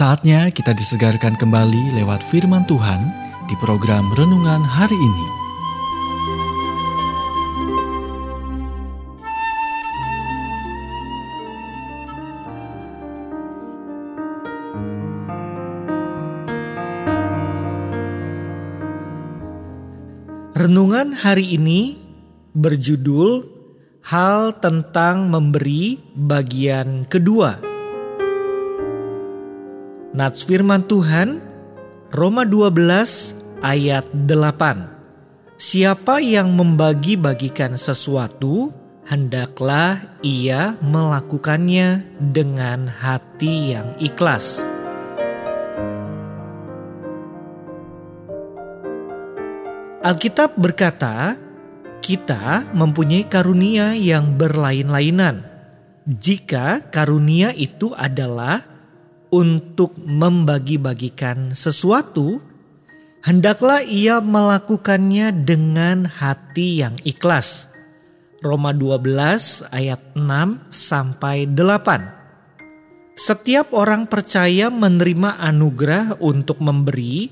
Saatnya kita disegarkan kembali lewat firman Tuhan di program renungan hari ini. Renungan hari ini berjudul Hal tentang memberi bagian kedua. Nats firman Tuhan Roma 12 ayat 8 Siapa yang membagi-bagikan sesuatu hendaklah ia melakukannya dengan hati yang ikhlas. Alkitab berkata, kita mempunyai karunia yang berlain-lainan. Jika karunia itu adalah untuk membagi-bagikan sesuatu, hendaklah ia melakukannya dengan hati yang ikhlas. Roma 12 ayat 6 sampai 8. Setiap orang percaya menerima anugerah untuk memberi,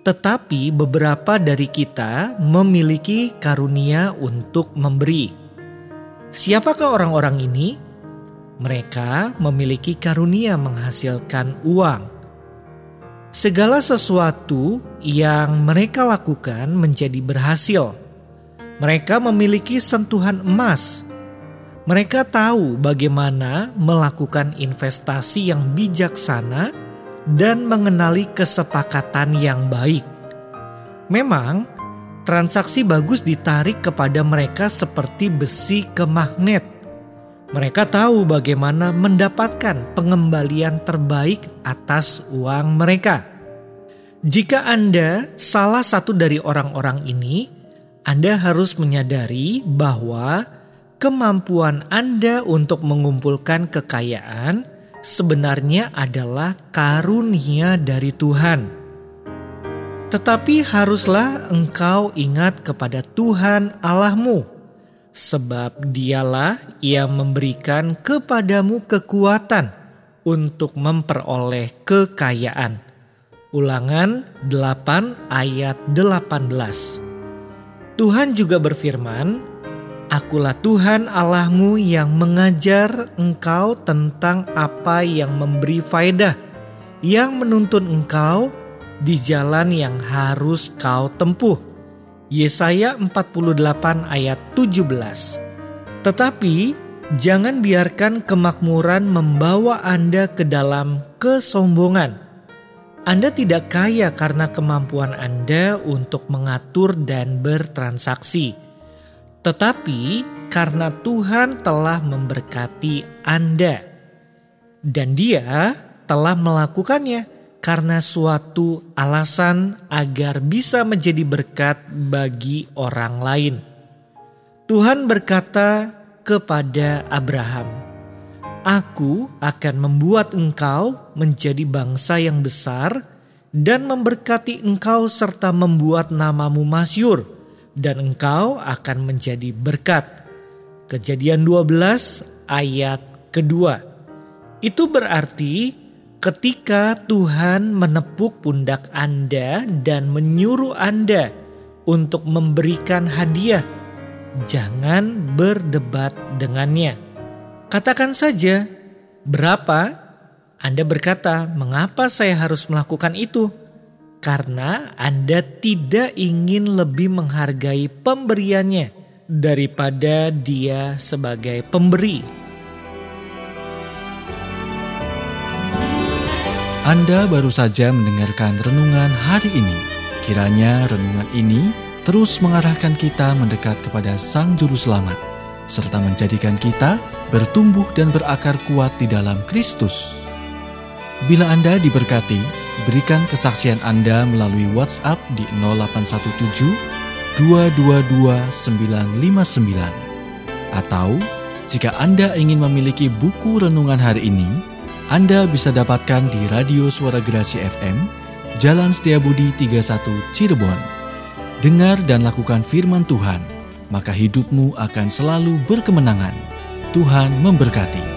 tetapi beberapa dari kita memiliki karunia untuk memberi. Siapakah orang-orang ini? Mereka memiliki karunia menghasilkan uang. Segala sesuatu yang mereka lakukan menjadi berhasil. Mereka memiliki sentuhan emas. Mereka tahu bagaimana melakukan investasi yang bijaksana dan mengenali kesepakatan yang baik. Memang, transaksi bagus ditarik kepada mereka seperti besi ke magnet mereka tahu bagaimana mendapatkan pengembalian terbaik atas uang mereka. Jika Anda salah satu dari orang-orang ini, Anda harus menyadari bahwa kemampuan Anda untuk mengumpulkan kekayaan sebenarnya adalah karunia dari Tuhan. Tetapi haruslah engkau ingat kepada Tuhan Allahmu sebab dialah yang memberikan kepadamu kekuatan untuk memperoleh kekayaan. Ulangan 8 ayat 18. Tuhan juga berfirman, Akulah Tuhan Allahmu yang mengajar engkau tentang apa yang memberi faedah, yang menuntun engkau di jalan yang harus kau tempuh Yesaya 48 ayat 17. Tetapi jangan biarkan kemakmuran membawa Anda ke dalam kesombongan. Anda tidak kaya karena kemampuan Anda untuk mengatur dan bertransaksi, tetapi karena Tuhan telah memberkati Anda, dan Dia telah melakukannya karena suatu alasan agar bisa menjadi berkat bagi orang lain. Tuhan berkata kepada Abraham, "Aku akan membuat engkau menjadi bangsa yang besar dan memberkati engkau serta membuat namamu masyur, dan engkau akan menjadi berkat." Kejadian 12 ayat kedua. Itu berarti ketika Tuhan menepuk pundak Anda dan menyuruh Anda untuk memberikan hadiah, jangan berdebat dengannya. Katakan saja, berapa? Anda berkata, "Mengapa saya harus melakukan itu?" Karena Anda tidak ingin lebih menghargai pemberiannya daripada Dia sebagai pemberi. Anda baru saja mendengarkan renungan hari ini. Kiranya renungan ini terus mengarahkan kita mendekat kepada Sang Juru Selamat, serta menjadikan kita bertumbuh dan berakar kuat di dalam Kristus. Bila Anda diberkati, berikan kesaksian Anda melalui WhatsApp di 0817 222 959. Atau jika Anda ingin memiliki buku renungan hari ini, anda bisa dapatkan di Radio Suara Gerasi FM, Jalan Setiabudi 31 Cirebon. Dengar dan lakukan firman Tuhan, maka hidupmu akan selalu berkemenangan. Tuhan memberkati.